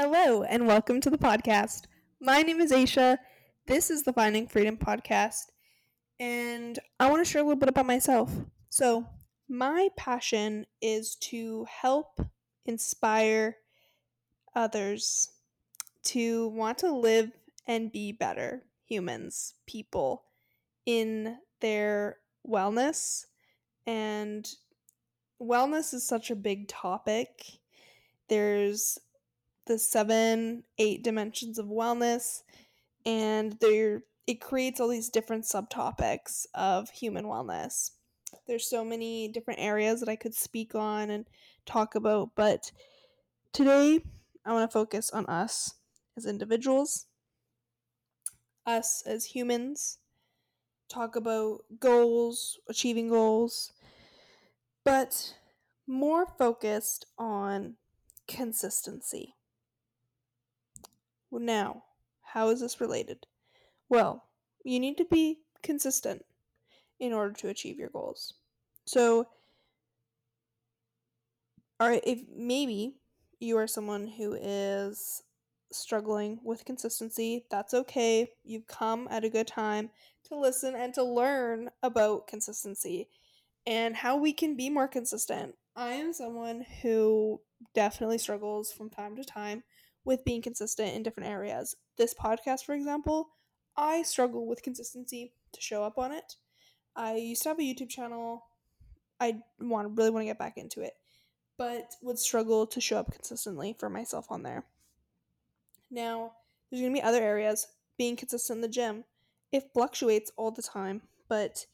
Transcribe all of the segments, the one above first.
Hello, and welcome to the podcast. My name is Aisha. This is the Finding Freedom podcast, and I want to share a little bit about myself. So, my passion is to help inspire others to want to live and be better humans, people in their wellness. And wellness is such a big topic. There's the seven, eight dimensions of wellness, and there it creates all these different subtopics of human wellness. There's so many different areas that I could speak on and talk about, but today I want to focus on us as individuals, us as humans, talk about goals, achieving goals, but more focused on consistency. Now, how is this related? Well, you need to be consistent in order to achieve your goals. So, right, if maybe you are someone who is struggling with consistency, that's okay. You've come at a good time to listen and to learn about consistency and how we can be more consistent. I am someone who definitely struggles from time to time with being consistent in different areas. This podcast, for example, I struggle with consistency to show up on it. I used to have a YouTube channel. I want really want to get back into it, but would struggle to show up consistently for myself on there. Now, there's going to be other areas being consistent in the gym. It fluctuates all the time, but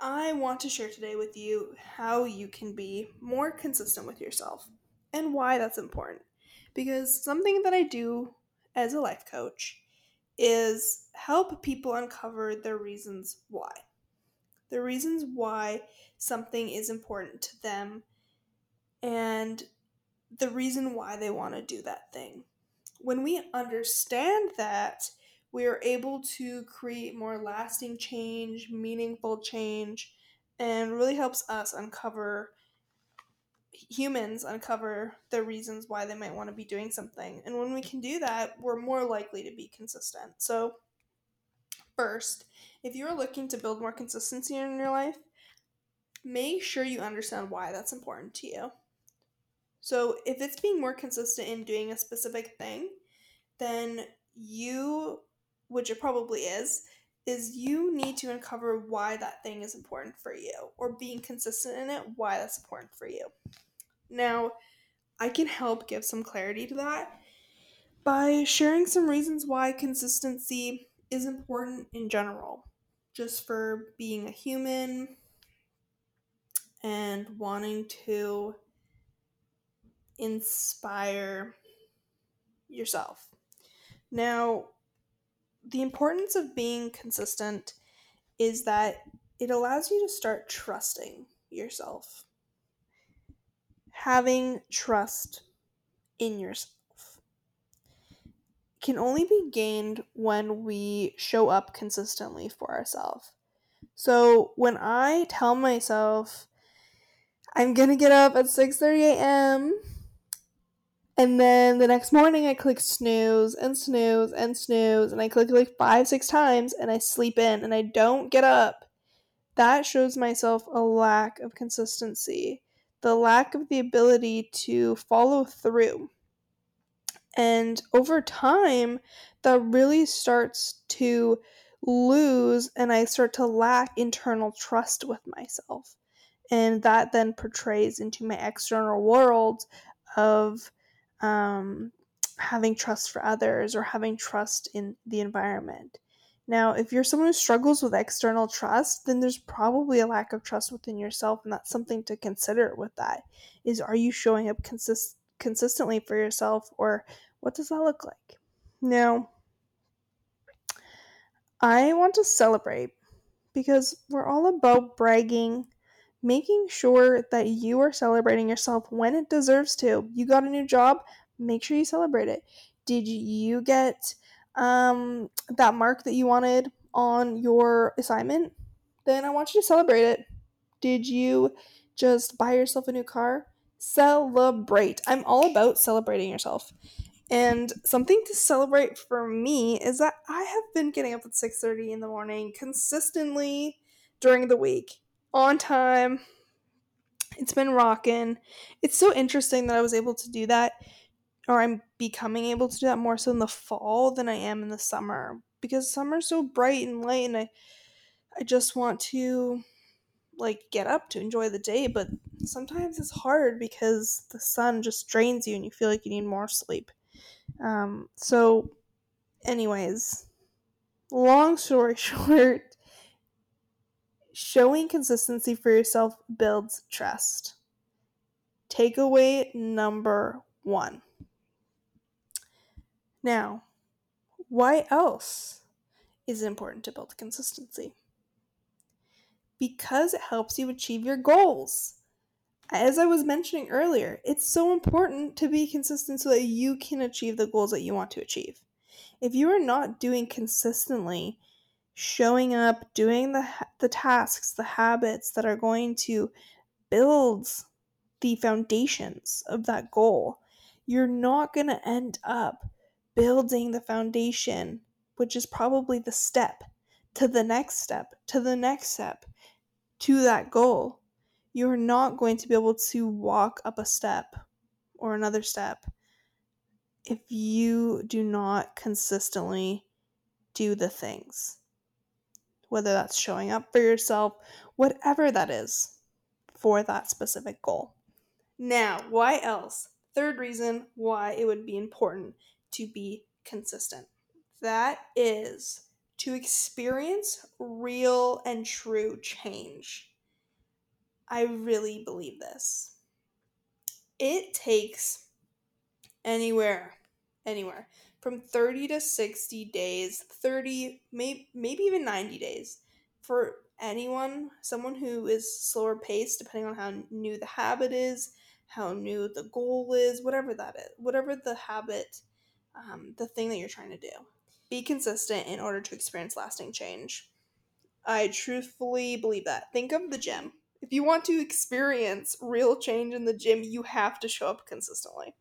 I want to share today with you how you can be more consistent with yourself and why that's important. Because something that I do as a life coach is help people uncover their reasons why. The reasons why something is important to them and the reason why they want to do that thing. When we understand that, we are able to create more lasting change, meaningful change, and really helps us uncover humans uncover the reasons why they might want to be doing something. And when we can do that, we're more likely to be consistent. So, first, if you're looking to build more consistency in your life, make sure you understand why that's important to you. So, if it's being more consistent in doing a specific thing, then you, which it probably is, is you need to uncover why that thing is important for you or being consistent in it, why that's important for you. Now, I can help give some clarity to that by sharing some reasons why consistency is important in general, just for being a human and wanting to inspire yourself. Now, the importance of being consistent is that it allows you to start trusting yourself having trust in yourself can only be gained when we show up consistently for ourselves. So when I tell myself I'm going to get up at 6:30 a.m. and then the next morning I click snooze and snooze and snooze and I click like 5 6 times and I sleep in and I don't get up. That shows myself a lack of consistency the lack of the ability to follow through. And over time, that really starts to lose, and I start to lack internal trust with myself. And that then portrays into my external world of um, having trust for others or having trust in the environment. Now, if you're someone who struggles with external trust, then there's probably a lack of trust within yourself, and that's something to consider with that. Is are you showing up consist- consistently for yourself, or what does that look like? Now, I want to celebrate because we're all about bragging, making sure that you are celebrating yourself when it deserves to. You got a new job, make sure you celebrate it. Did you get um, that mark that you wanted on your assignment, then I want you to celebrate it. Did you just buy yourself a new car? Celebrate. I'm all about celebrating yourself. And something to celebrate for me is that I have been getting up at 6:30 in the morning consistently during the week, on time. It's been rocking. It's so interesting that I was able to do that or I'm becoming able to do that more so in the fall than I am in the summer because summer's so bright and light and I I just want to like get up to enjoy the day, but sometimes it's hard because the sun just drains you and you feel like you need more sleep. Um, so, anyways, long story short, showing consistency for yourself builds trust. Takeaway number one. Now, why else is it important to build consistency? Because it helps you achieve your goals. As I was mentioning earlier, it's so important to be consistent so that you can achieve the goals that you want to achieve. If you are not doing consistently, showing up, doing the the tasks, the habits that are going to build the foundations of that goal, you're not going to end up building the foundation, which is probably the step to the next step, to the next step, to that goal. You're not going to be able to walk up a step or another step if you do not consistently do the things. Whether that's showing up for yourself, whatever that is for that specific goal. Now, why else? Third reason why it would be important to be consistent. That is to experience real and true change. I really believe this. It takes anywhere, anywhere from 30 to 60 days, 30, maybe, maybe even 90 days for anyone, someone who is slower paced, depending on how new the habit is, how new the goal is, whatever that is, whatever the habit um, the thing that you're trying to do. Be consistent in order to experience lasting change. I truthfully believe that. Think of the gym. If you want to experience real change in the gym, you have to show up consistently.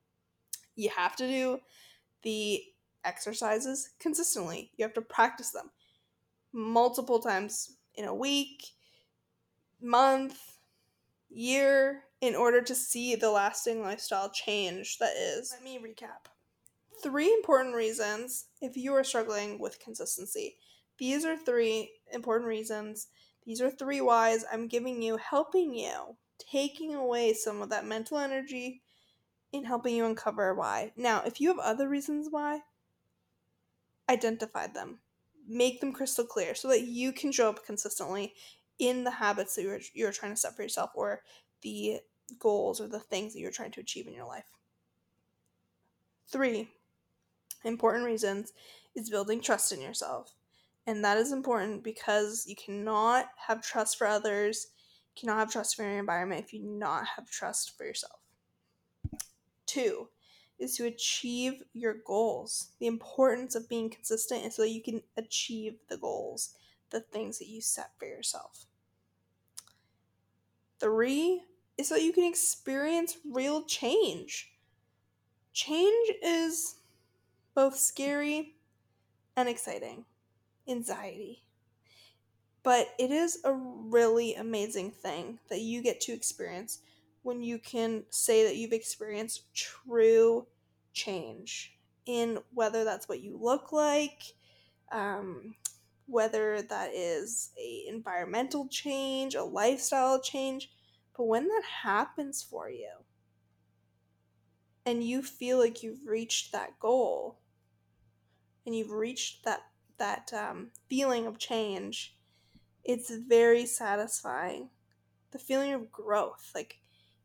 You have to do the exercises consistently. You have to practice them multiple times in a week, month, year in order to see the lasting lifestyle change that is. Let me recap three important reasons if you are struggling with consistency. These are three important reasons. These are three whys I'm giving you, helping you, taking away some of that mental energy in helping you uncover why. Now, if you have other reasons why, identify them. Make them crystal clear so that you can show up consistently in the habits that you're, you're trying to set for yourself or the goals or the things that you're trying to achieve in your life. Three, important reasons is building trust in yourself. And that is important because you cannot have trust for others, cannot have trust for your environment if you do not have trust for yourself. Two is to achieve your goals. The importance of being consistent is so that you can achieve the goals, the things that you set for yourself. Three is so that you can experience real change. Change is both scary and exciting. Anxiety. But it is a really amazing thing that you get to experience when you can say that you've experienced true change in whether that's what you look like, um, whether that is a environmental change, a lifestyle change. But when that happens for you and you feel like you've reached that goal, and you've reached that that um, feeling of change, it's very satisfying. The feeling of growth, like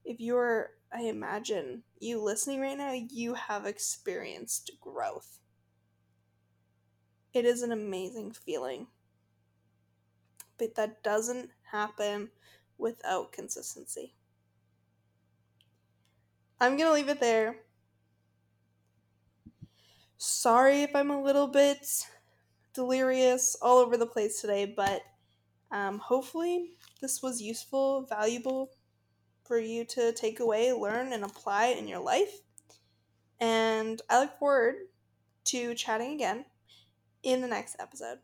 if you're, I imagine you listening right now, you have experienced growth. It is an amazing feeling, but that doesn't happen without consistency. I'm gonna leave it there. Sorry if I'm a little bit delirious all over the place today, but um, hopefully this was useful, valuable for you to take away, learn, and apply in your life. And I look forward to chatting again in the next episode.